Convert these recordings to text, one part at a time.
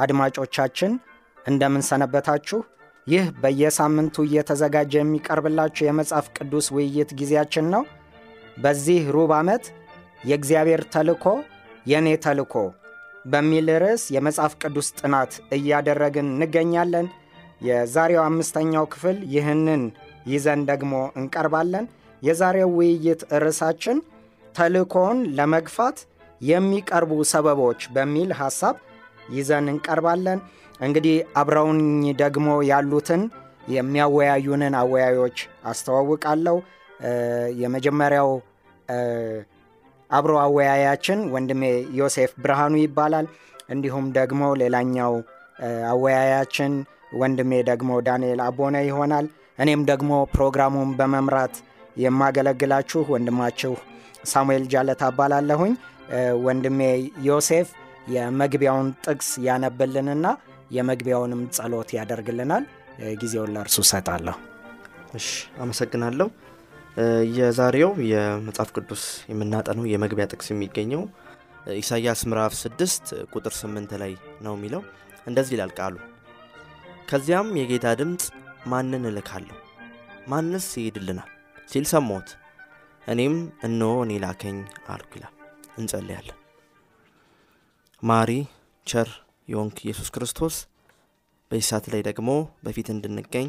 አድማጮቻችን እንደምን ሰነበታችሁ? ይህ በየሳምንቱ እየተዘጋጀ የሚቀርብላችሁ የመጽሐፍ ቅዱስ ውይይት ጊዜያችን ነው። በዚህ ሩብ ዓመት የእግዚአብሔር ተልኮ የእኔ ተልኮ በሚል ርዕስ የመጽሐፍ ቅዱስ ጥናት እያደረግን እንገኛለን። የዛሬው አምስተኛው ክፍል ይህንን ይዘን ደግሞ እንቀርባለን። የዛሬው ውይይት ርዕሳችን ተልኮውን ለመግፋት የሚቀርቡ ሰበቦች በሚል ሐሳብ ይዘን እንቀርባለን። እንግዲህ አብረውኝ ደግሞ ያሉትን የሚያወያዩንን አወያዮች አስተዋውቃለሁ። የመጀመሪያው አብሮ አወያያችን ወንድሜ ዮሴፍ ብርሃኑ ይባላል። እንዲሁም ደግሞ ሌላኛው አወያያችን ወንድሜ ደግሞ ዳንኤል አቦነ ይሆናል። እኔም ደግሞ ፕሮግራሙን በመምራት የማገለግላችሁ ወንድማችሁ ሳሙኤል ጃለታ እባላለሁኝ። ወንድሜ ዮሴፍ የመግቢያውን ጥቅስ ያነብልንና የመግቢያውንም ጸሎት ያደርግልናል። ጊዜውን ለእርሱ ሰጣለሁ። እሺ፣ አመሰግናለሁ። የዛሬው የመጽሐፍ ቅዱስ የምናጠነው የመግቢያ ጥቅስ የሚገኘው ኢሳይያስ ምዕራፍ 6 ቁጥር 8 ላይ ነው የሚለው እንደዚህ ይላል ቃሉ። ከዚያም የጌታ ድምፅ ማንን እልካለሁ ማንስ ይሄድልናል ሲል ሰማሁት። እኔም እነሆ እኔ ላከኝ አልኩ ይላል። እንጸልያለን። ማሪ ቸር የሆንክ ኢየሱስ ክርስቶስ በዚህ ላይ ደግሞ በፊት እንድንገኝ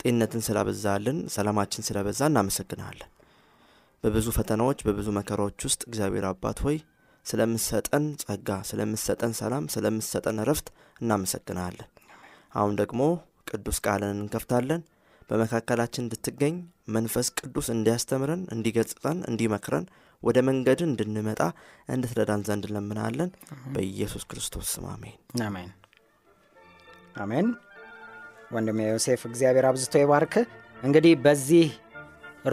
ጤንነትን ስላበዛልን ሰላማችን ስለበዛ እናመሰግናለን። በብዙ ፈተናዎች በብዙ መከራዎች ውስጥ እግዚአብሔር አባት ሆይ ስለምሰጠን ጸጋ፣ ስለምሰጠን ሰላም፣ ስለምሰጠን እረፍት እናመሰግናለን። አሁን ደግሞ ቅዱስ ቃልን እንከፍታለን። በመካከላችን እንድትገኝ መንፈስ ቅዱስ እንዲያስተምረን፣ እንዲገጽጠን፣ እንዲመክረን ወደ መንገድ እንድንመጣ እንድትረዳን ዘንድ እንለምናለን። በኢየሱስ ክርስቶስ ስም አሜን። አሜን አሜን። ወንድሜ ዮሴፍ እግዚአብሔር አብዝቶ ይባርክ። እንግዲህ በዚህ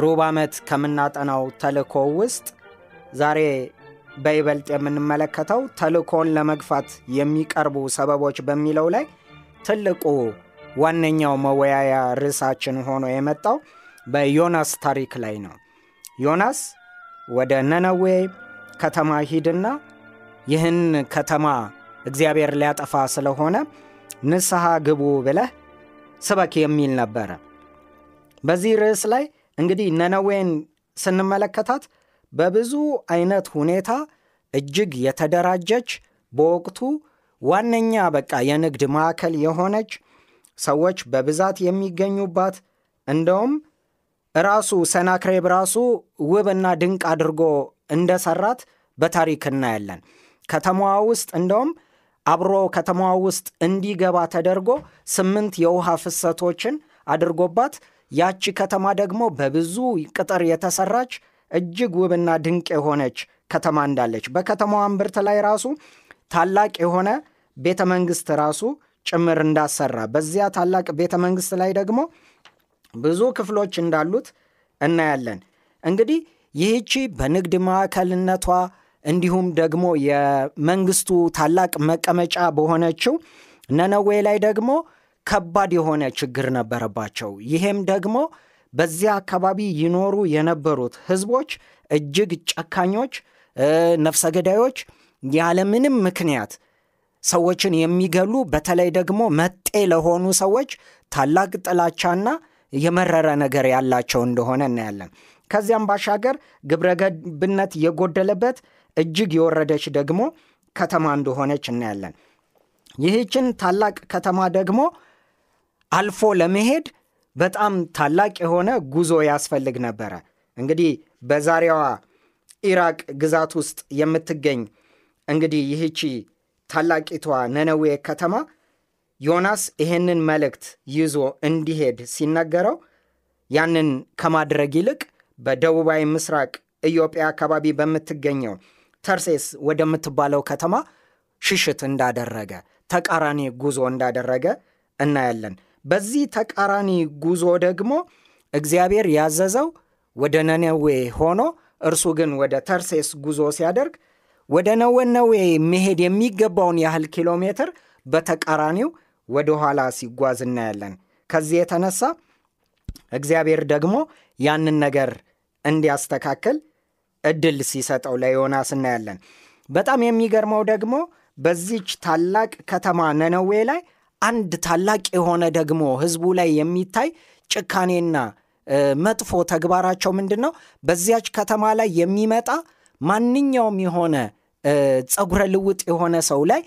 ሩብ ዓመት ከምናጠናው ተልእኮ ውስጥ ዛሬ በይበልጥ የምንመለከተው ተልእኮን ለመግፋት የሚቀርቡ ሰበቦች በሚለው ላይ ትልቁ ዋነኛው መወያያ ርዕሳችን ሆኖ የመጣው በዮናስ ታሪክ ላይ ነው። ዮናስ ወደ ነነዌ ከተማ ሂድና ይህን ከተማ እግዚአብሔር ሊያጠፋ ስለሆነ ንስሐ ግቡ ብለህ ስበክ የሚል ነበረ። በዚህ ርዕስ ላይ እንግዲህ ነነዌን ስንመለከታት በብዙ አይነት ሁኔታ እጅግ የተደራጀች በወቅቱ ዋነኛ በቃ የንግድ ማዕከል የሆነች ሰዎች በብዛት የሚገኙባት እንደውም ራሱ ሰናክሬብ ራሱ ውብና ድንቅ አድርጎ እንደሰራት በታሪክ እናያለን። ከተማዋ ውስጥ እንደውም አብሮ ከተማዋ ውስጥ እንዲገባ ተደርጎ ስምንት የውሃ ፍሰቶችን አድርጎባት ያቺ ከተማ ደግሞ በብዙ ቅጥር የተሰራች እጅግ ውብና ድንቅ የሆነች ከተማ እንዳለች በከተማዋ እምብርት ላይ ራሱ ታላቅ የሆነ ቤተ መንግሥት ራሱ ጭምር እንዳሰራ በዚያ ታላቅ ቤተ መንግሥት ላይ ደግሞ ብዙ ክፍሎች እንዳሉት እናያለን። እንግዲህ ይህቺ በንግድ ማዕከልነቷ እንዲሁም ደግሞ የመንግስቱ ታላቅ መቀመጫ በሆነችው ነነዌ ላይ ደግሞ ከባድ የሆነ ችግር ነበረባቸው። ይሄም ደግሞ በዚያ አካባቢ ይኖሩ የነበሩት ህዝቦች እጅግ ጨካኞች፣ ነፍሰ ገዳዮች፣ ያለምንም ምክንያት ሰዎችን የሚገሉ በተለይ ደግሞ መጤ ለሆኑ ሰዎች ታላቅ ጥላቻና የመረረ ነገር ያላቸው እንደሆነ እናያለን። ከዚያም ባሻገር ግብረ ገብነት የጎደለበት እጅግ የወረደች ደግሞ ከተማ እንደሆነች እናያለን። ይህችን ታላቅ ከተማ ደግሞ አልፎ ለመሄድ በጣም ታላቅ የሆነ ጉዞ ያስፈልግ ነበረ። እንግዲህ በዛሬዋ ኢራቅ ግዛት ውስጥ የምትገኝ እንግዲህ ይህቺ ታላቂቷ ነነዌ ከተማ ዮናስ ይህንን መልእክት ይዞ እንዲሄድ ሲነገረው ያንን ከማድረግ ይልቅ በደቡባዊ ምስራቅ ኢትዮጵያ አካባቢ በምትገኘው ተርሴስ ወደምትባለው ከተማ ሽሽት እንዳደረገ ተቃራኒ ጉዞ እንዳደረገ እናያለን። በዚህ ተቃራኒ ጉዞ ደግሞ እግዚአብሔር ያዘዘው ወደ ነነዌ ሆኖ እርሱ ግን ወደ ተርሴስ ጉዞ ሲያደርግ ወደ ነወነዌ መሄድ የሚገባውን ያህል ኪሎ ሜትር በተቃራኒው ወደ ኋላ ሲጓዝ እናያለን። ከዚህ የተነሳ እግዚአብሔር ደግሞ ያንን ነገር እንዲያስተካክል እድል ሲሰጠው ለዮናስ እናያለን። በጣም የሚገርመው ደግሞ በዚች ታላቅ ከተማ ነነዌ ላይ አንድ ታላቅ የሆነ ደግሞ ሕዝቡ ላይ የሚታይ ጭካኔና መጥፎ ተግባራቸው ምንድን ነው? በዚያች ከተማ ላይ የሚመጣ ማንኛውም የሆነ ፀጉረ ልውጥ የሆነ ሰው ላይ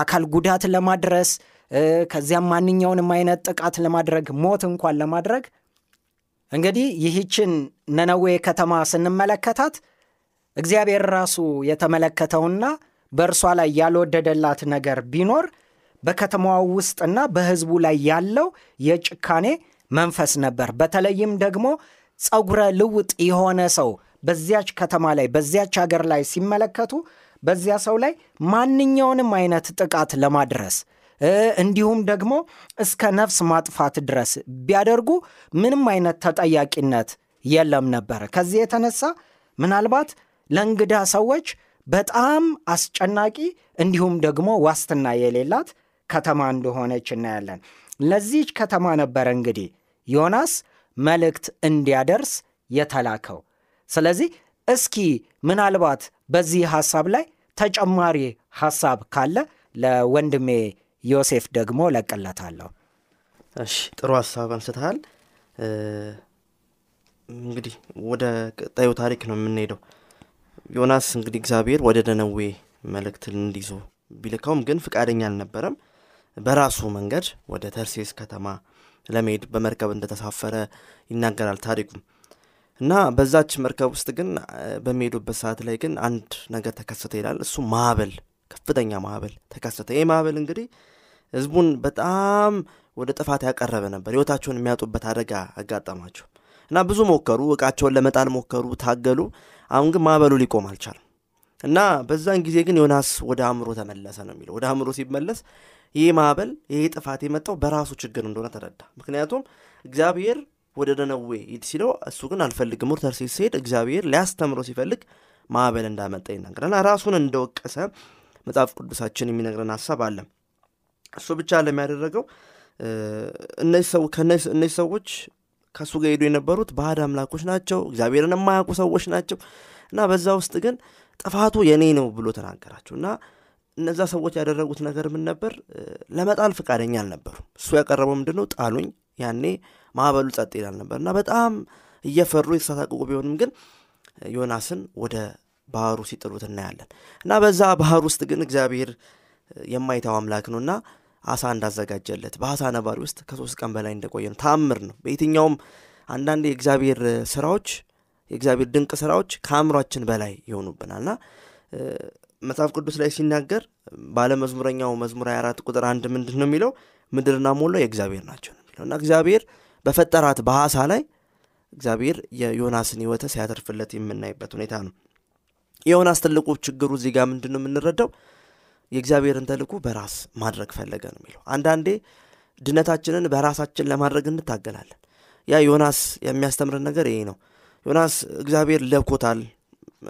አካል ጉዳት ለማድረስ ከዚያም ማንኛውንም አይነት ጥቃት ለማድረግ ሞት እንኳን ለማድረግ እንግዲህ ይህችን ነነዌ ከተማ ስንመለከታት እግዚአብሔር ራሱ የተመለከተውና በእርሷ ላይ ያልወደደላት ነገር ቢኖር በከተማዋ ውስጥና በሕዝቡ ላይ ያለው የጭካኔ መንፈስ ነበር። በተለይም ደግሞ ፀጉረ ልውጥ የሆነ ሰው በዚያች ከተማ ላይ በዚያች ሀገር ላይ ሲመለከቱ በዚያ ሰው ላይ ማንኛውንም አይነት ጥቃት ለማድረስ እንዲሁም ደግሞ እስከ ነፍስ ማጥፋት ድረስ ቢያደርጉ ምንም አይነት ተጠያቂነት የለም ነበር። ከዚህ የተነሳ ምናልባት ለእንግዳ ሰዎች በጣም አስጨናቂ እንዲሁም ደግሞ ዋስትና የሌላት ከተማ እንደሆነች እናያለን። ለዚች ከተማ ነበረ እንግዲህ ዮናስ መልእክት እንዲያደርስ የተላከው። ስለዚህ እስኪ ምናልባት በዚህ ሐሳብ ላይ ተጨማሪ ሐሳብ ካለ ለወንድሜ ዮሴፍ ደግሞ ለቅለታለሁ። እሺ ጥሩ ሀሳብ አንስተሃል። እንግዲህ ወደ ቀጣዩ ታሪክ ነው የምንሄደው። ዮናስ እንግዲህ እግዚአብሔር ወደ ነነዌ መልእክት እንዲዞ ቢልከውም ግን ፍቃደኛ አልነበረም። በራሱ መንገድ ወደ ተርሴስ ከተማ ለመሄድ በመርከብ እንደተሳፈረ ይናገራል ታሪኩም እና በዛች መርከብ ውስጥ ግን በሚሄዱበት ሰዓት ላይ ግን አንድ ነገር ተከሰተ ይላል። እሱ ማዕበል፣ ከፍተኛ ማዕበል ተከሰተ። ይህ ማዕበል እንግዲህ ህዝቡን በጣም ወደ ጥፋት ያቀረበ ነበር። ህይወታቸውን የሚያጡበት አደጋ አጋጠማቸው እና ብዙ ሞከሩ፣ እቃቸውን ለመጣል ሞከሩ፣ ታገሉ። አሁን ግን ማዕበሉ ሊቆም አልቻለም እና በዛን ጊዜ ግን ዮናስ ወደ አእምሮ ተመለሰ ነው የሚለው። ወደ አእምሮ ሲመለስ ይህ ማዕበል ይህ ጥፋት የመጣው በራሱ ችግር እንደሆነ ተረዳ። ምክንያቱም እግዚአብሔር ወደ ነነዌ ሂድ ሲለው እሱ ግን አልፈልግም። ተርሴስ ሲሄድ እግዚአብሔር ሊያስተምሮ ሲፈልግ ማዕበል እንዳመጣ ይናገራልና ራሱን እንደወቀሰ መጽሐፍ ቅዱሳችን የሚነግረን ሀሳብ አለ። እሱ ብቻ ለሚያደረገው እነዚህ ሰዎች ከእሱ ጋር ሄዱ የነበሩት ባዕድ አምላኮች ናቸው፣ እግዚአብሔርን የማያውቁ ሰዎች ናቸው እና በዛ ውስጥ ግን ጥፋቱ የኔ ነው ብሎ ተናገራቸው እና እነዛ ሰዎች ያደረጉት ነገር ምን ነበር? ለመጣል ፈቃደኛ አልነበሩ። እሱ ያቀረበው ምንድን ነው? ጣሉኝ። ያኔ ማዕበሉ ጸጥ ይላል ነበር እና በጣም እየፈሩ የተሳሳቅቁ ቢሆንም ግን ዮናስን ወደ ባህሩ ሲጥሉት እናያለን እና በዛ ባህር ውስጥ ግን እግዚአብሔር የማይተው አምላክ ነው እና አሳ እንዳዘጋጀለት በአሳ ነባሪ ውስጥ ከሶስት ቀን በላይ እንደቆየ ነው። ታምር ነው። በየትኛውም አንዳንድ የእግዚአብሔር ስራዎች የእግዚአብሔር ድንቅ ስራዎች ከአእምሯችን በላይ ይሆኑብናልና መጽሐፍ ቅዱስ ላይ ሲናገር ባለመዝሙረኛው መዝሙር 24 ቁጥር አንድ ምንድን ነው የሚለው? ምድርና ሞላው የእግዚአብሔር ናቸው ነው የሚለው እና እግዚአብሔር በፈጠራት በአሳ ላይ እግዚአብሔር የዮናስን ሕይወት ሲያተርፍለት የምናይበት ሁኔታ ነው። የዮናስ ትልቁ ችግሩ እዚህ ጋር ምንድን ነው የምንረዳው? የእግዚአብሔርን ተልእኮ በራስ ማድረግ ፈለገ ነው የሚለው። አንዳንዴ ድነታችንን በራሳችን ለማድረግ እንታገላለን። ያ ዮናስ የሚያስተምርን ነገር ይሄ ነው። ዮናስ እግዚአብሔር ለኮታል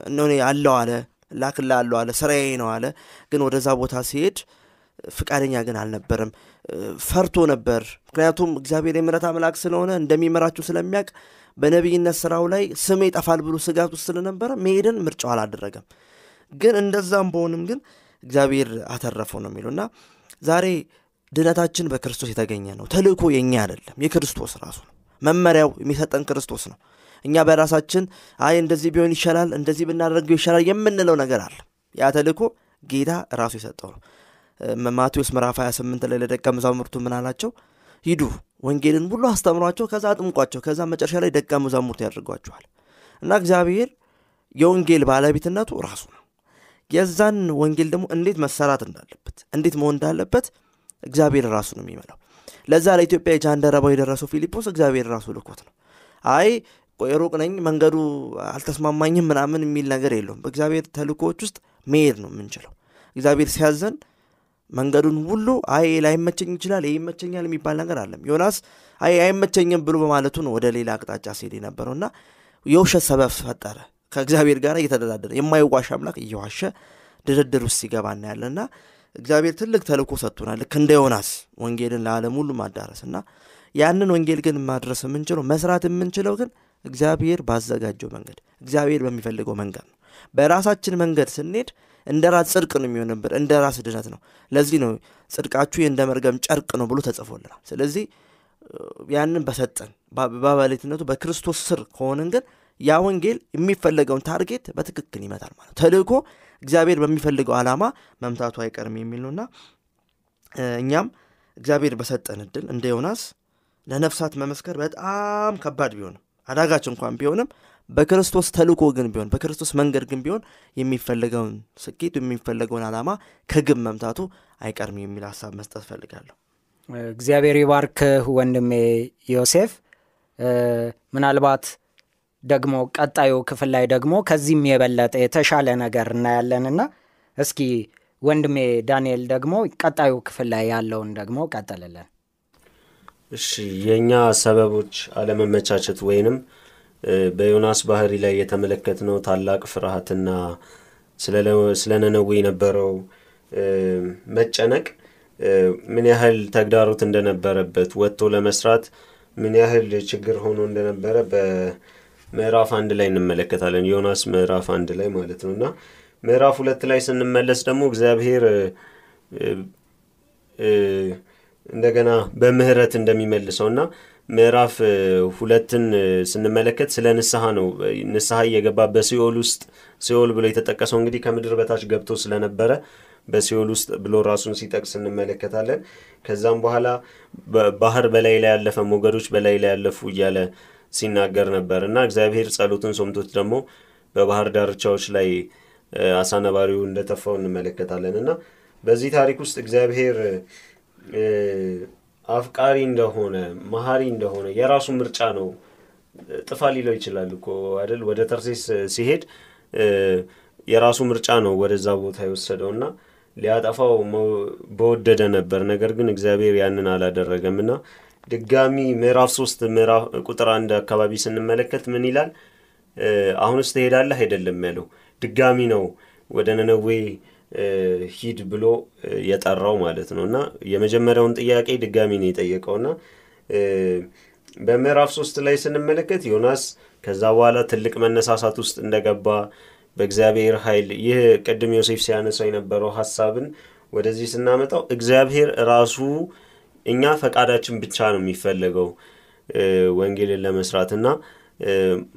እኔ አለው አለ ላክላ አለው አለ ስራዬ ነው አለ። ግን ወደዛ ቦታ ሲሄድ ፍቃደኛ ግን አልነበረም። ፈርቶ ነበር። ምክንያቱም እግዚአብሔር የምሕረት አምላክ ስለሆነ እንደሚመራችሁ ስለሚያውቅ በነቢይነት ስራው ላይ ስሜ ይጠፋል ብሎ ስጋት ውስጥ ስለነበረ መሄድን ምርጫው አላደረገም። ግን እንደዛም በሆንም ግን እግዚአብሔር አተረፈው ነው የሚለው እና ዛሬ ድነታችን በክርስቶስ የተገኘ ነው። ተልእኮ የእኛ አይደለም፣ የክርስቶስ ራሱ ነው። መመሪያው የሚሰጠን ክርስቶስ ነው። እኛ በራሳችን አይ እንደዚህ ቢሆን ይሻላል፣ እንደዚህ ብናደርገው ይሻላል የምንለው ነገር አለ። ያ ተልእኮ ጌታ ራሱ የሰጠው ነው። ማቴዎስ ምዕራፍ 28 ላይ ለደቀ መዛሙርቱ ምን አላቸው? ሂዱ ወንጌልን ሁሉ አስተምሯቸው፣ ከዛ አጥምቋቸው፣ ከዛ መጨረሻ ላይ ደቀ መዛሙርት ያደርጓቸዋል። እና እግዚአብሔር የወንጌል ባለቤትነቱ ራሱ ነው። የዛን ወንጌል ደግሞ እንዴት መሰራት እንዳለበት እንዴት መሆን እንዳለበት እግዚአብሔር ራሱ ነው የሚመላው። ለዛ ለኢትዮጵያ የጃንደረባው የደረሰው ፊልጶስ እግዚአብሔር ራሱ ልኮት ነው። አይ ሩቅ ነኝ መንገዱ አልተስማማኝም ምናምን የሚል ነገር የለውም። በእግዚአብሔር ተልእኮዎች ውስጥ መሄድ ነው የምንችለው። እግዚአብሔር ሲያዘን መንገዱን ሁሉ አይ ላይመቸኝ ይችላል ይህ ይመቸኛል የሚባል ነገር አለም። ዮናስ አይ አይመቸኝም ብሎ በማለቱ ነው ወደ ሌላ አቅጣጫ ሲሄድ የነበረው እና የውሸት ሰበብ ፈጠረ። ከእግዚአብሔር ጋር እየተደራደረ የማይዋሽ አምላክ እየዋሸ ድርድር ውስጥ ሲገባ እናያለን እና እግዚአብሔር ትልቅ ተልእኮ ሰጥቶናል ልክ እንደ ዮናስ ወንጌልን ለዓለም ሁሉ ማዳረስ እና ያንን ወንጌል ግን ማድረስ የምንችለው መስራት የምንችለው ግን እግዚአብሔር ባዘጋጀው መንገድ እግዚአብሔር በሚፈልገው መንገድ ነው። በራሳችን መንገድ ስንሄድ እንደ ራስ ጽድቅ ነው የሚሆንብን እንደ ራስ ድነት ነው። ለዚህ ነው ጽድቃችሁ እንደ መርገም ጨርቅ ነው ብሎ ተጽፎልናል። ስለዚህ ያንን በሰጠን በባለቤትነቱ በክርስቶስ ስር ከሆንን ግን ያ ወንጌል የሚፈለገውን target በትክክል ይመታል ማለት ተልእኮ እግዚአብሔር በሚፈልገው ዓላማ መምታቱ አይቀርም የሚል ነውና እኛም እግዚአብሔር በሰጠን እድል እንደ ዮናስ ለነፍሳት መመስከር በጣም ከባድ ቢሆንም አዳጋች እንኳን ቢሆንም በክርስቶስ ተልእኮ ግን ቢሆን በክርስቶስ መንገድ ግን ቢሆን የሚፈለገውን ስኬት የሚፈለገውን ዓላማ ከግብ መምታቱ አይቀርም የሚል ሀሳብ መስጠት ፈልጋለሁ እግዚአብሔር ይባርክህ ወንድሜ ዮሴፍ። ምናልባት ደግሞ ቀጣዩ ክፍል ላይ ደግሞ ከዚህም የበለጠ የተሻለ ነገር እናያለንና እስኪ ወንድሜ ዳንኤል ደግሞ ቀጣዩ ክፍል ላይ ያለውን ደግሞ ቀጠልልን እሺ የእኛ ሰበቦች አለመመቻቸት ወይንም በዮናስ ባህሪ ላይ የተመለከትነው ታላቅ ፍርሃትና ስለ ነነዌ የነበረው መጨነቅ ምን ያህል ተግዳሮት እንደነበረበት ወጥቶ ለመስራት ምን ያህል ችግር ሆኖ እንደነበረ በምዕራፍ አንድ ላይ እንመለከታለን። ዮናስ ምዕራፍ አንድ ላይ ማለት ነው። እና ምዕራፍ ሁለት ላይ ስንመለስ ደግሞ እግዚአብሔር እንደገና በምህረት እንደሚመልሰው እና ምዕራፍ ሁለትን ስንመለከት ስለ ንስሐ ነው። ንስሐ እየገባ በሲኦል ውስጥ ሲኦል ብሎ የተጠቀሰው እንግዲህ ከምድር በታች ገብቶ ስለነበረ በሲኦል ውስጥ ብሎ ራሱን ሲጠቅስ እንመለከታለን። ከዛም በኋላ ባህር በላይ ላይ ያለፈ ሞገዶች በላይ ላይ ያለፉ እያለ ሲናገር ነበር እና እግዚአብሔር ጸሎትን ሶምቶት ደግሞ በባህር ዳርቻዎች ላይ አሳነባሪው እንደተፋው እንመለከታለን እና በዚህ ታሪክ ውስጥ እግዚአብሔር አፍቃሪ እንደሆነ መሀሪ እንደሆነ የራሱ ምርጫ ነው። ጥፋ ሊለው ይችላል እኮ አይደል? ወደ ተርሴስ ሲሄድ የራሱ ምርጫ ነው ወደዛ ቦታ የወሰደው እና ሊያጠፋው በወደደ ነበር። ነገር ግን እግዚአብሔር ያንን አላደረገም እና ድጋሚ ምዕራፍ ሶስት ቁጥር አንድ አካባቢ ስንመለከት ምን ይላል? አሁንስ ትሄዳለህ? አይደለም ያለው። ድጋሚ ነው ወደ ነነዌ ሂድ ብሎ የጠራው ማለት ነው። እና የመጀመሪያውን ጥያቄ ድጋሚ ነው የጠየቀው። እና በምዕራፍ ሶስት ላይ ስንመለከት ዮናስ ከዛ በኋላ ትልቅ መነሳሳት ውስጥ እንደገባ በእግዚአብሔር ኃይል ይህ ቅድም ዮሴፍ ሲያነሳው የነበረው ሀሳብን ወደዚህ ስናመጣው እግዚአብሔር ራሱ እኛ ፈቃዳችን ብቻ ነው የሚፈለገው ወንጌልን ለመስራት። እና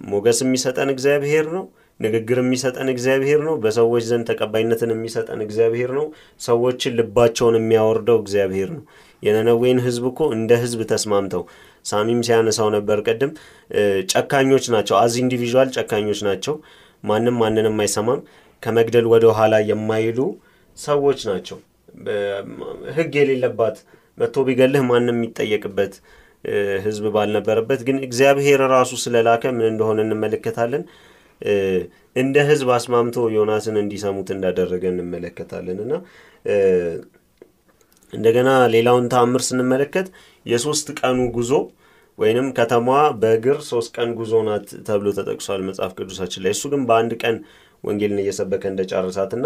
ሞገስ የሚሰጠን እግዚአብሔር ነው ንግግር የሚሰጠን እግዚአብሔር ነው። በሰዎች ዘንድ ተቀባይነትን የሚሰጠን እግዚአብሔር ነው። ሰዎችን ልባቸውን የሚያወርደው እግዚአብሔር ነው። የነነዌን ህዝብ እኮ እንደ ህዝብ ተስማምተው ሳሚም ሲያነሳው ነበር ቅድም። ጨካኞች ናቸው። as individual ጨካኞች ናቸው። ማንም ማንንም አይሰማም። ከመግደል ወደ ኋላ የማይሉ ሰዎች ናቸው። ህግ የሌለባት መጥቶ ቢገልህ ማንም የሚጠየቅበት ህዝብ ባልነበረበት ግን እግዚአብሔር ራሱ ስለላከ ምን እንደሆነ እንመለከታለን እንደ ህዝብ አስማምቶ ዮናስን እንዲሰሙት እንዳደረገ እንመለከታለን። እና እንደገና ሌላውን ተአምር ስንመለከት የሶስት ቀኑ ጉዞ ወይንም ከተማዋ በእግር ሶስት ቀን ጉዞ ናት ተብሎ ተጠቅሷል መጽሐፍ ቅዱሳችን ላይ። እሱ ግን በአንድ ቀን ወንጌልን እየሰበከ እንደጨርሳት እና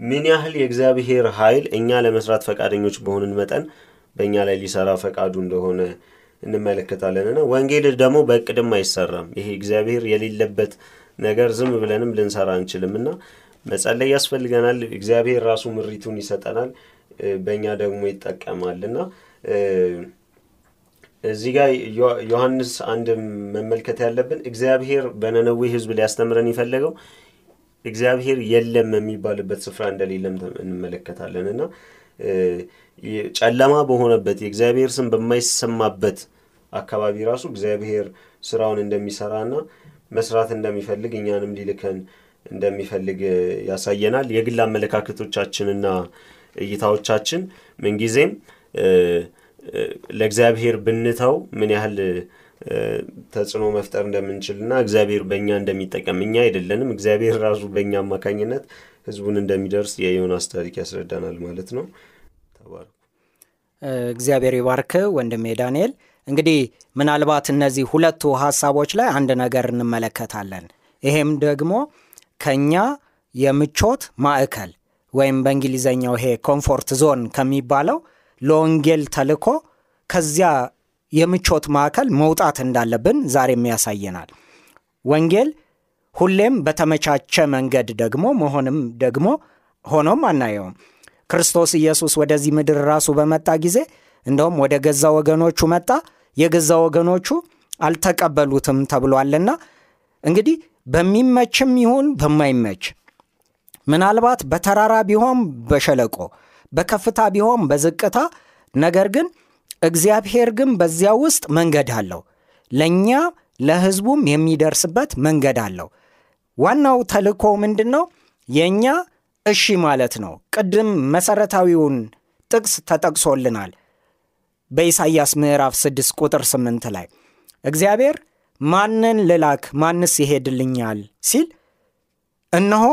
ምን ያህል የእግዚአብሔር ኃይል እኛ ለመስራት ፈቃደኞች በሆንን መጠን በእኛ ላይ ሊሰራ ፈቃዱ እንደሆነ እንመለከታለን። እና ወንጌል ደግሞ በእቅድም አይሰራም። ይሄ እግዚአብሔር የሌለበት ነገር ዝም ብለንም ልንሰራ አንችልም እና መጸለይ ያስፈልገናል። እግዚአብሔር ራሱ ምሪቱን ይሰጠናል። በእኛ ደግሞ ይጠቀማል እና እዚህ ጋር ዮሐንስ አንድ መመልከት ያለብን እግዚአብሔር በነነዌ ህዝብ ሊያስተምረን የፈለገው እግዚአብሔር የለም የሚባልበት ስፍራ እንደሌለም እንመለከታለን እና ጨለማ በሆነበት የእግዚአብሔር ስም በማይሰማበት አካባቢ ራሱ እግዚአብሔር ስራውን እንደሚሰራና መስራት እንደሚፈልግ እኛንም ሊልከን እንደሚፈልግ ያሳየናል የግል አመለካከቶቻችንና እይታዎቻችን ምንጊዜም ለእግዚአብሔር ብንተው ምን ያህል ተጽዕኖ መፍጠር እንደምንችልና እግዚአብሔር በእኛ እንደሚጠቀም እኛ አይደለንም እግዚአብሔር ራሱ በእኛ አማካኝነት ህዝቡን እንደሚደርስ የዮናስ ታሪክ ያስረዳናል ማለት ነው። ተባረኩ። እግዚአብሔር ይባርክ ወንድሜ ዳንኤል። እንግዲህ ምናልባት እነዚህ ሁለቱ ሀሳቦች ላይ አንድ ነገር እንመለከታለን። ይሄም ደግሞ ከኛ የምቾት ማዕከል ወይም በእንግሊዘኛው ይሄ comfort zone ከሚባለው ለወንጌል ተልኮ ከዚያ የምቾት ማዕከል መውጣት እንዳለብን ዛሬም ያሳየናል። ወንጌል ሁሌም በተመቻቸ መንገድ ደግሞ መሆንም ደግሞ ሆኖም አናየውም። ክርስቶስ ኢየሱስ ወደዚህ ምድር ራሱ በመጣ ጊዜ እንደውም ወደ ገዛ ወገኖቹ መጣ፣ የገዛ ወገኖቹ አልተቀበሉትም ተብሏልና እንግዲህ በሚመችም ይሁን በማይመች ምናልባት በተራራ ቢሆን በሸለቆ በከፍታ ቢሆን በዝቅታ ነገር ግን እግዚአብሔር ግን በዚያ ውስጥ መንገድ አለው። ለእኛ ለሕዝቡም የሚደርስበት መንገድ አለው። ዋናው ተልእኮ ምንድን ነው? የእኛ እሺ ማለት ነው። ቅድም መሠረታዊውን ጥቅስ ተጠቅሶልናል በኢሳይያስ ምዕራፍ 6 ቁጥር 8 ላይ እግዚአብሔር ማንን ልላክ ማንስ ይሄድልኛል ሲል እነሆ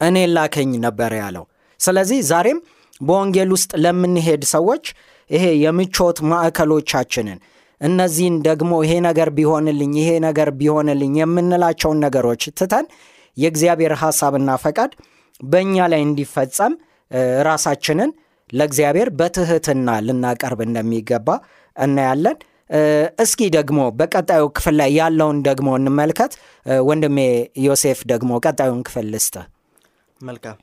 እኔ ላከኝ ነበር ያለው። ስለዚህ ዛሬም በወንጌል ውስጥ ለምንሄድ ሰዎች ይሄ የምቾት ማዕከሎቻችንን እነዚህን ደግሞ ይሄ ነገር ቢሆንልኝ ይሄ ነገር ቢሆንልኝ የምንላቸውን ነገሮች ትተን የእግዚአብሔር ሐሳብና ፈቃድ በእኛ ላይ እንዲፈጸም ራሳችንን ለእግዚአብሔር በትህትና ልናቀርብ እንደሚገባ እናያለን። እስኪ ደግሞ በቀጣዩ ክፍል ላይ ያለውን ደግሞ እንመልከት። ወንድሜ ዮሴፍ ደግሞ ቀጣዩን ክፍል ልስጥ። መልካም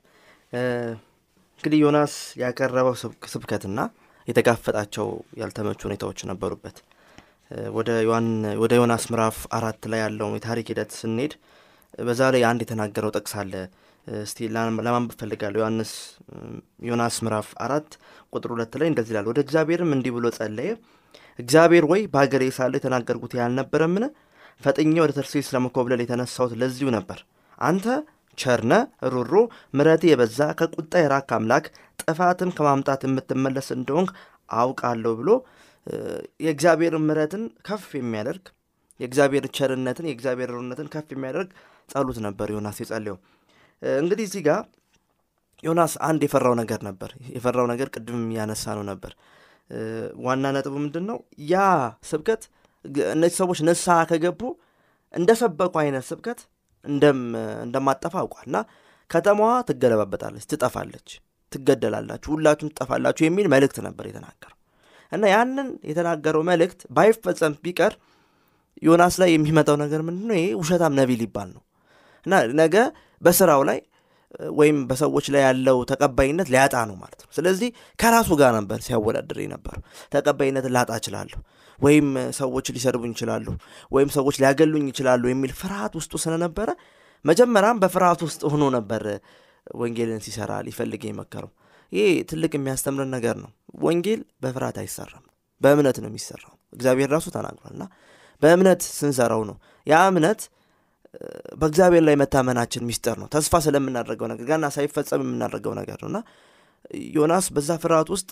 እንግዲህ ዮናስ ያቀረበው ስብከትና የተጋፈጣቸው ያልተመቹ ሁኔታዎች ነበሩበት። ወደ ዮናስ ምዕራፍ አራት ላይ ያለውን የታሪክ ሂደት ስንሄድ በዛ ላይ አንድ የተናገረው ጥቅስ አለ። እስቲ ለማንበብ ፈልጋለሁ። ዮሐንስ ዮናስ ምዕራፍ አራት ቁጥር ሁለት ላይ እንደዚህ ይላል። ወደ እግዚአብሔርም እንዲህ ብሎ ጸለየ። እግዚአብሔር ወይ በሀገሬ ሳለሁ የተናገርኩት ያልነበረምን? ፈጥኜ ወደ ተርሴስ ለመኮብለል የተነሳሁት ለዚሁ ነበር። አንተ ቸርነ ሩሩ ምረቴ የበዛ ከቁጣ የራክ አምላክ ጥፋትም ከማምጣት የምትመለስ እንደሆንክ አውቃለሁ ብሎ የእግዚአብሔር ምረትን ከፍ የሚያደርግ የእግዚአብሔር ቸርነትን የእግዚአብሔር ሩነትን ከፍ የሚያደርግ ጸሎት ነበር ዮናስ የጸለየው። እንግዲህ እዚህ ጋር ዮናስ አንድ የፈራው ነገር ነበር። የፈራው ነገር ቅድም ያነሳ ነው ነበር። ዋና ነጥቡ ምንድን ነው? ያ ስብከት እነዚህ ሰዎች ንስሐ ከገቡ እንደሰበኩ አይነት ስብከት እንደማጠፋ አውቋል እና ከተማዋ ትገለባበጣለች፣ ትጠፋለች፣ ትገደላላችሁ፣ ሁላችሁም ትጠፋላችሁ የሚል መልእክት ነበር የተናገረው እና ያንን የተናገረው መልእክት ባይፈጸም ቢቀር ዮናስ ላይ የሚመጣው ነገር ምንድን ነው? ይሄ ውሸታም ነቢይ ሊባል ነው እና ነገ በስራው ላይ ወይም በሰዎች ላይ ያለው ተቀባይነት ሊያጣ ነው ማለት ነው። ስለዚህ ከራሱ ጋር ነበር ሲያወዳድር የነበረው። ተቀባይነትን ላጣ እችላለሁ፣ ወይም ሰዎች ሊሰድቡኝ ይችላሉ፣ ወይም ሰዎች ሊያገሉኝ ይችላሉ የሚል ፍርሃት ውስጡ ስለነበረ መጀመሪያም በፍርሃት ውስጥ ሆኖ ነበር ወንጌልን ሲሰራ ሊፈልግ የመከረው። ይህ ትልቅ የሚያስተምረን ነገር ነው። ወንጌል በፍርሃት አይሰራም፣ በእምነት ነው የሚሰራው። እግዚአብሔር ራሱ ተናግሯልና በእምነት ስንሰራው ነው ያ እምነት በእግዚአብሔር ላይ መታመናችን ሚስጥር ነው። ተስፋ ስለምናደርገው ነገር ገና ሳይፈጸም የምናደርገው ነገር ነው እና ዮናስ በዛ ፍርሃት ውስጥ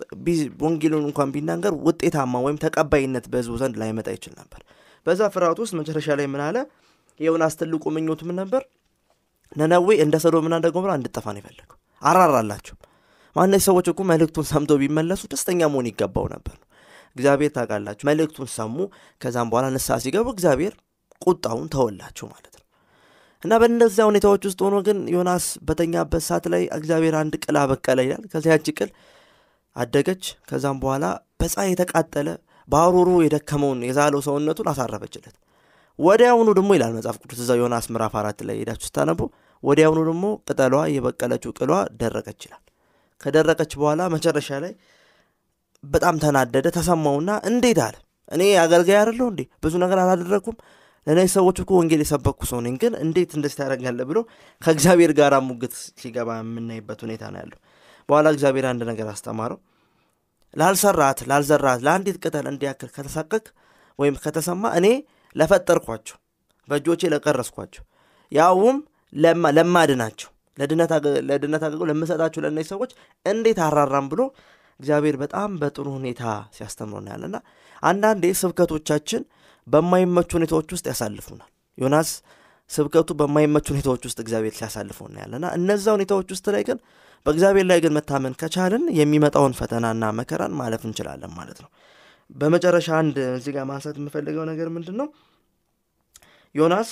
ወንጌሉን እንኳን ቢናገር ውጤታማ ወይም ተቀባይነት በሕዝቡ ዘንድ ላይመጣ ይችል ነበር። በዛ ፍርሃት ውስጥ መጨረሻ ላይ ምን አለ? የዮናስ ትልቁ ምኞቱ ምን ነበር? ነነዌ እንደ ሰዶምና እንደ ገሞራ እንድጠፋ ነው የፈለገው። አራራላቸው። ማነዚህ ሰዎች እኮ መልእክቱን ሰምተው ቢመለሱ ደስተኛ መሆን ይገባው ነበር እግዚአብሔር ታውቃላችሁ፣ መልእክቱን ሰሙ። ከዛም በኋላ ንስሐ ሲገቡ እግዚአብሔር ቁጣውን ተወላቸው ማለት ነው። እና በእነዚያ ሁኔታዎች ውስጥ ሆኖ ግን ዮናስ በተኛበት ሰዓት ላይ እግዚአብሔር አንድ ቅል አበቀለ ይላል። ከዚያ ያቺ ቅል አደገች። ከዛም በኋላ በፀሐይ የተቃጠለ በአሩሩ የደከመውን የዛለው ሰውነቱን አሳረፈችለት። ወዲያውኑ ደግሞ ይላል መጽሐፍ ቅዱስ እዛው ዮናስ ምዕራፍ አራት ላይ ሄዳችሁ ስታነቡ ወዲያውኑ ደግሞ ቅጠሏ የበቀለችው ቅሏ ደረቀች ይላል። ከደረቀች በኋላ መጨረሻ ላይ በጣም ተናደደ፣ ተሰማውና እንዴት አለ እኔ አገልጋይ አይደለሁ እንዴ? ብዙ ነገር አላደረግኩም ለእነዚህ ሰዎች እኮ ወንጌል የሰበኩ ሰው ነኝ፣ ግን እንዴት እንደዚህ ታደርጋለህ ብሎ ከእግዚአብሔር ጋር ሙግት ሲገባ የምናይበት ሁኔታ ነው ያለው። በኋላ እግዚአብሔር አንድ ነገር አስተማረው። ላልሰራት ላልዘራት ለአንዲት ቅጠል እንዲያክል ከተሳቀቅ ወይም ከተሰማ እኔ ለፈጠርኳቸው በእጆቼ ለቀረስኳቸው ያውም ለማድናቸው ለድነት አገልግሎት ለምሰጣቸው ለእነዚህ ሰዎች እንዴት አራራም ብሎ እግዚአብሔር በጣም በጥሩ ሁኔታ ሲያስተምሮ እናያለና አንዳንዴ ስብከቶቻችን በማይመቹ ሁኔታዎች ውስጥ ያሳልፉናል። ዮናስ ስብከቱ በማይመች ሁኔታዎች ውስጥ እግዚአብሔር ሲያሳልፈው እናያለና እነዛ ሁኔታዎች ውስጥ ላይ ግን በእግዚአብሔር ላይ ግን መታመን ከቻልን የሚመጣውን ፈተናና መከራን ማለፍ እንችላለን ማለት ነው። በመጨረሻ አንድ እዚህ ጋር ማንሳት የምፈልገው ነገር ምንድን ነው ዮናስ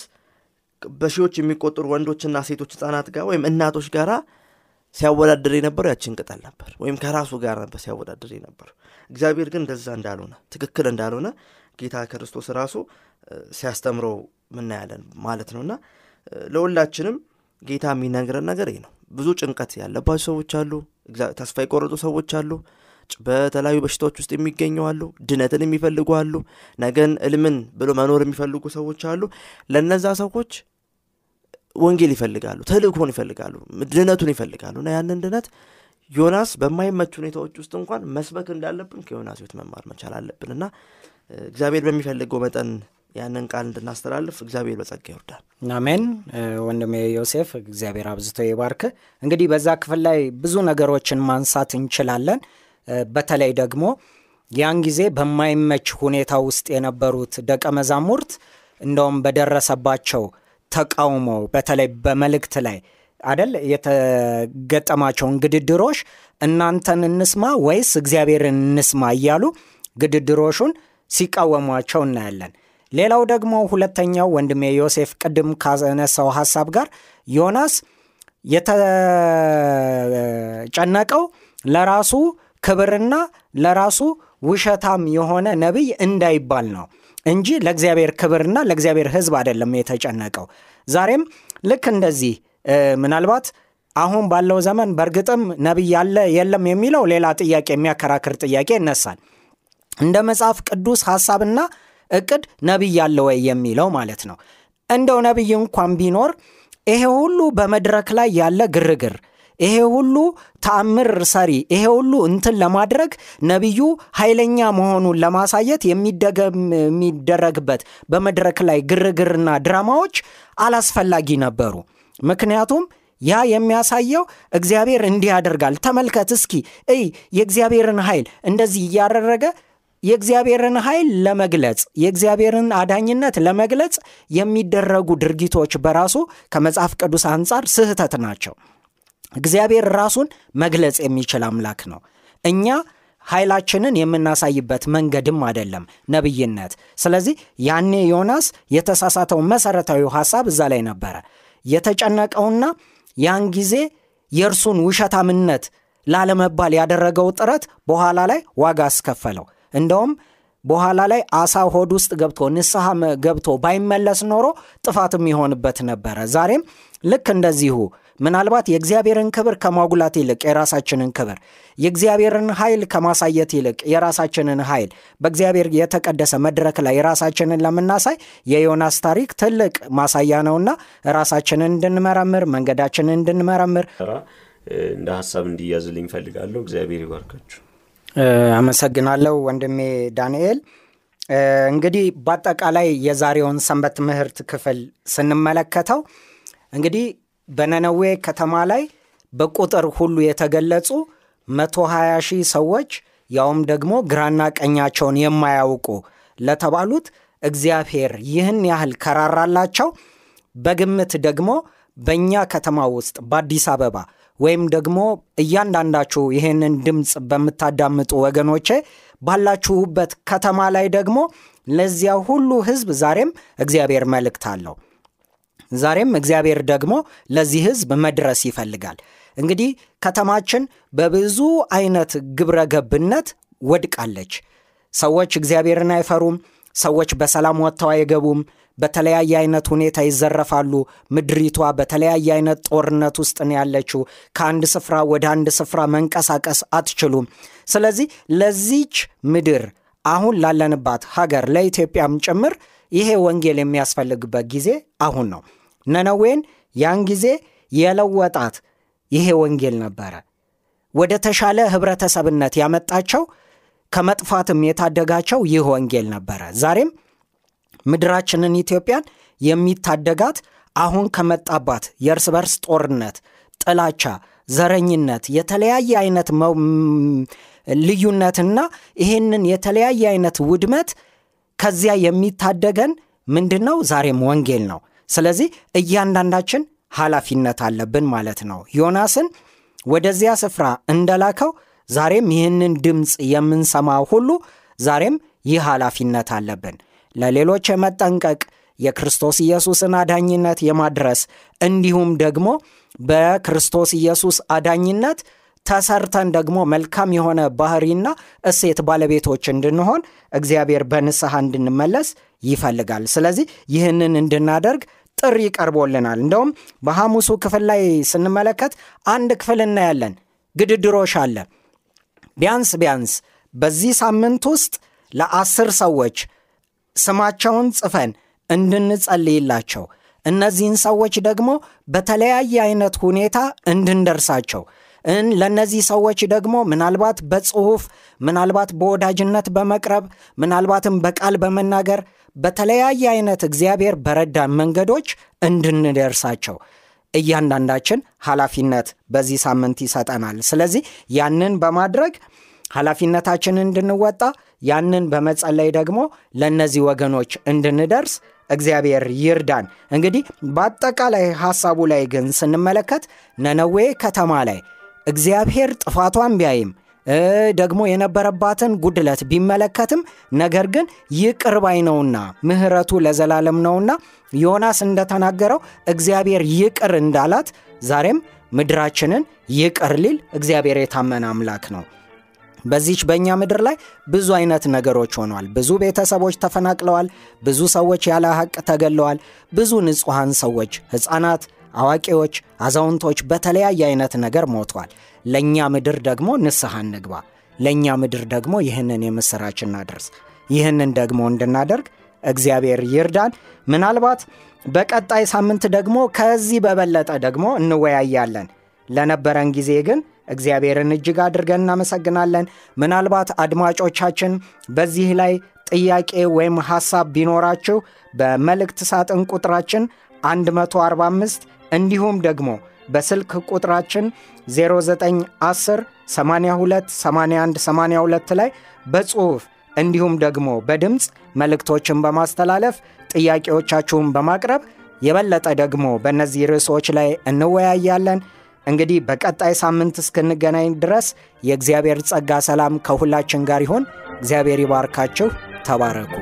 በሺዎች የሚቆጠሩ ወንዶችና ሴቶች ህጻናት ጋር ወይም እናቶች ጋር ሲያወዳድር የነበረው ያችን ቅጠል ነበር። ወይም ከራሱ ጋር ነበር ሲያወዳድር የነበረው። እግዚአብሔር ግን እንደዛ እንዳልሆነ ትክክል እንዳልሆነ ጌታ ክርስቶስ ራሱ ሲያስተምረው ምናያለን ማለት ነውና ለሁላችንም ጌታ የሚነግረን ነገር ይህ ነው። ብዙ ጭንቀት ያለባቸው ሰዎች አሉ ተስፋ የቆረጡ ሰዎች አሉ በተለያዩ በሽታዎች ውስጥ የሚገኙ አሉ ድነትን የሚፈልጉ አሉ ነገን እልምን ብሎ መኖር የሚፈልጉ ሰዎች አሉ። ለነዛ ሰዎች ወንጌል ይፈልጋሉ ተልእኮን ይፈልጋሉ ድነቱን ይፈልጋሉ። እና ያንን ድነት ዮናስ በማይመች ሁኔታዎች ውስጥ እንኳን መስበክ እንዳለብን ከዮናስ ህይወት መማር መቻል አለብን። እና እግዚአብሔር በሚፈልገው መጠን ያንን ቃል እንድናስተላልፍ እግዚአብሔር በጸጋ ይወርዳል። አሜን። ወንድሜ ዮሴፍ እግዚአብሔር አብዝቶ ይባርክ። እንግዲህ በዛ ክፍል ላይ ብዙ ነገሮችን ማንሳት እንችላለን። በተለይ ደግሞ ያን ጊዜ በማይመች ሁኔታ ውስጥ የነበሩት ደቀ መዛሙርት እንደውም በደረሰባቸው ተቃውሞ በተለይ በመልእክት ላይ አደል የተገጠማቸውን ግድድሮች እናንተን እንስማ ወይስ እግዚአብሔርን እንስማ እያሉ ግድድሮሹን ሲቃወሟቸው እናያለን። ሌላው ደግሞ ሁለተኛው ወንድሜ ዮሴፍ ቅድም ካነሳው ሀሳብ ጋር ዮናስ የተጨነቀው ለራሱ ክብርና ለራሱ ውሸታም የሆነ ነቢይ እንዳይባል ነው እንጂ ለእግዚአብሔር ክብርና ለእግዚአብሔር ህዝብ አይደለም የተጨነቀው። ዛሬም ልክ እንደዚህ ምናልባት አሁን ባለው ዘመን በእርግጥም ነቢይ ያለ የለም የሚለው ሌላ ጥያቄ የሚያከራክር ጥያቄ ይነሳል እንደ መጽሐፍ ቅዱስ ሐሳብና እቅድ ነቢይ ያለ ወይ የሚለው ማለት ነው። እንደው ነቢይ እንኳን ቢኖር ይሄ ሁሉ በመድረክ ላይ ያለ ግርግር ይሄ ሁሉ ተአምር ሰሪ ይሄ ሁሉ እንትን ለማድረግ ነቢዩ ኃይለኛ መሆኑን ለማሳየት የሚደረግበት በመድረክ ላይ ግርግርና ድራማዎች አላስፈላጊ ነበሩ። ምክንያቱም ያ የሚያሳየው እግዚአብሔር እንዲህ ያደርጋል ተመልከት እስኪ እይ የእግዚአብሔርን ኃይል እንደዚህ እያደረገ የእግዚአብሔርን ኃይል ለመግለጽ የእግዚአብሔርን አዳኝነት ለመግለጽ የሚደረጉ ድርጊቶች በራሱ ከመጽሐፍ ቅዱስ አንጻር ስህተት ናቸው። እግዚአብሔር ራሱን መግለጽ የሚችል አምላክ ነው። እኛ ኃይላችንን የምናሳይበት መንገድም አይደለም ነቢይነት ስለዚህ ያኔ ዮናስ የተሳሳተው መሰረታዊ ሐሳብ እዛ ላይ ነበረ። የተጨነቀውና ያን ጊዜ የእርሱን ውሸታምነት ላለመባል ያደረገው ጥረት በኋላ ላይ ዋጋ አስከፈለው እንደውም በኋላ ላይ አሳ ሆድ ውስጥ ገብቶ ንስሐ ገብቶ ባይመለስ ኖሮ ጥፋትም ይሆንበት ነበረ። ዛሬም ልክ እንደዚሁ ምናልባት የእግዚአብሔርን ክብር ከማጉላት ይልቅ የራሳችንን ክብር የእግዚአብሔርን ኃይል ከማሳየት ይልቅ የራሳችንን ኃይል በእግዚአብሔር የተቀደሰ መድረክ ላይ የራሳችንን ለምናሳይ የዮናስ ታሪክ ትልቅ ማሳያ ነውና ራሳችንን እንድንመረምር መንገዳችንን እንድንመረምር። እንደ ሀሳብ እንዲያዝልኝ ፈልጋለሁ እግዚአብሔር ይባርካችሁ አመሰግናለሁ ወንድሜ ዳንኤል። እንግዲህ በአጠቃላይ የዛሬውን ሰንበት ትምህርት ክፍል ስንመለከተው እንግዲህ በነነዌ ከተማ ላይ በቁጥር ሁሉ የተገለጹ 120 ሺህ ሰዎች ያውም ደግሞ ግራና ቀኛቸውን የማያውቁ ለተባሉት እግዚአብሔር ይህን ያህል ከራራላቸው በግምት ደግሞ በእኛ ከተማ ውስጥ በአዲስ አበባ ወይም ደግሞ እያንዳንዳችሁ ይህንን ድምፅ በምታዳምጡ ወገኖቼ ባላችሁበት ከተማ ላይ ደግሞ ለዚያ ሁሉ ህዝብ ዛሬም እግዚአብሔር መልእክት አለው። ዛሬም እግዚአብሔር ደግሞ ለዚህ ህዝብ መድረስ ይፈልጋል። እንግዲህ ከተማችን በብዙ አይነት ግብረ ገብነት ወድቃለች። ሰዎች እግዚአብሔርን አይፈሩም። ሰዎች በሰላም ወጥተው አይገቡም በተለያየ አይነት ሁኔታ ይዘረፋሉ። ምድሪቷ በተለያየ አይነት ጦርነት ውስጥ ነው ያለችው። ከአንድ ስፍራ ወደ አንድ ስፍራ መንቀሳቀስ አትችሉም። ስለዚህ ለዚች ምድር አሁን ላለንባት ሀገር ለኢትዮጵያም ጭምር ይሄ ወንጌል የሚያስፈልግበት ጊዜ አሁን ነው። ነነዌን ያን ጊዜ የለወጣት ይሄ ወንጌል ነበረ። ወደ ተሻለ ህብረተሰብነት ያመጣቸው ከመጥፋትም የታደጋቸው ይህ ወንጌል ነበረ። ዛሬም ምድራችንን ኢትዮጵያን የሚታደጋት አሁን ከመጣባት የእርስ በርስ ጦርነት ጥላቻ ዘረኝነት የተለያየ አይነት ልዩነትና ይህንን የተለያየ አይነት ውድመት ከዚያ የሚታደገን ምንድን ነው ዛሬም ወንጌል ነው ስለዚህ እያንዳንዳችን ኃላፊነት አለብን ማለት ነው። ዮናስን ወደዚያ ስፍራ እንደላከው ዛሬም ይህንን ድምፅ የምንሰማ ሁሉ ዛሬም ይህ ኃላፊነት አለብን። ለሌሎች የመጠንቀቅ የክርስቶስ ኢየሱስን አዳኝነት የማድረስ እንዲሁም ደግሞ በክርስቶስ ኢየሱስ አዳኝነት ተሰርተን ደግሞ መልካም የሆነ ባህሪና እሴት ባለቤቶች እንድንሆን እግዚአብሔር በንስሐ እንድንመለስ ይፈልጋል። ስለዚህ ይህንን እንድናደርግ ጥሪ ቀርቦልናል። እንደውም በሐሙሱ ክፍል ላይ ስንመለከት አንድ ክፍል እናያለን። ግድድሮሽ አለ። ቢያንስ ቢያንስ በዚህ ሳምንት ውስጥ ለአስር ሰዎች ስማቸውን ጽፈን እንድንጸልይላቸው እነዚህን ሰዎች ደግሞ በተለያየ አይነት ሁኔታ እንድንደርሳቸው ለእነዚህ ሰዎች ደግሞ ምናልባት በጽሁፍ ምናልባት በወዳጅነት በመቅረብ ምናልባትም በቃል በመናገር በተለያየ አይነት እግዚአብሔር በረዳን መንገዶች እንድንደርሳቸው እያንዳንዳችን ኃላፊነት በዚህ ሳምንት ይሰጠናል። ስለዚህ ያንን በማድረግ ኃላፊነታችንን እንድንወጣ ያንን በመጸለይ ደግሞ ለእነዚህ ወገኖች እንድንደርስ እግዚአብሔር ይርዳን። እንግዲህ በአጠቃላይ ሐሳቡ ላይ ግን ስንመለከት ነነዌ ከተማ ላይ እግዚአብሔር ጥፋቷን ቢያይም ደግሞ የነበረባትን ጉድለት ቢመለከትም ነገር ግን ይቅር ባይ ነውና ምሕረቱ ለዘላለም ነውና ዮናስ እንደተናገረው እግዚአብሔር ይቅር እንዳላት ዛሬም ምድራችንን ይቅር ሊል እግዚአብሔር የታመነ አምላክ ነው። በዚች በእኛ ምድር ላይ ብዙ አይነት ነገሮች ሆነዋል። ብዙ ቤተሰቦች ተፈናቅለዋል። ብዙ ሰዎች ያለ ሐቅ ተገለዋል። ብዙ ንጹሐን ሰዎች፣ ሕፃናት፣ አዋቂዎች፣ አዛውንቶች በተለያየ አይነት ነገር ሞተዋል። ለእኛ ምድር ደግሞ ንስሐ እንግባ። ለእኛ ምድር ደግሞ ይህንን የምሥራች እናድርስ። ይህንን ደግሞ እንድናደርግ እግዚአብሔር ይርዳን። ምናልባት በቀጣይ ሳምንት ደግሞ ከዚህ በበለጠ ደግሞ እንወያያለን። ለነበረን ጊዜ ግን እግዚአብሔርን እጅግ አድርገን እናመሰግናለን። ምናልባት አድማጮቻችን በዚህ ላይ ጥያቄ ወይም ሐሳብ ቢኖራችሁ በመልእክት ሳጥን ቁጥራችን 145 እንዲሁም ደግሞ በስልክ ቁጥራችን 0910 82 81 82 ላይ በጽሑፍ እንዲሁም ደግሞ በድምፅ መልእክቶችን በማስተላለፍ ጥያቄዎቻችሁን በማቅረብ የበለጠ ደግሞ በእነዚህ ርዕሶች ላይ እንወያያለን። እንግዲህ በቀጣይ ሳምንት እስክንገናኝ ድረስ የእግዚአብሔር ጸጋ ሰላም ከሁላችን ጋር ይሆን። እግዚአብሔር ይባርካችሁ። ተባረኩ።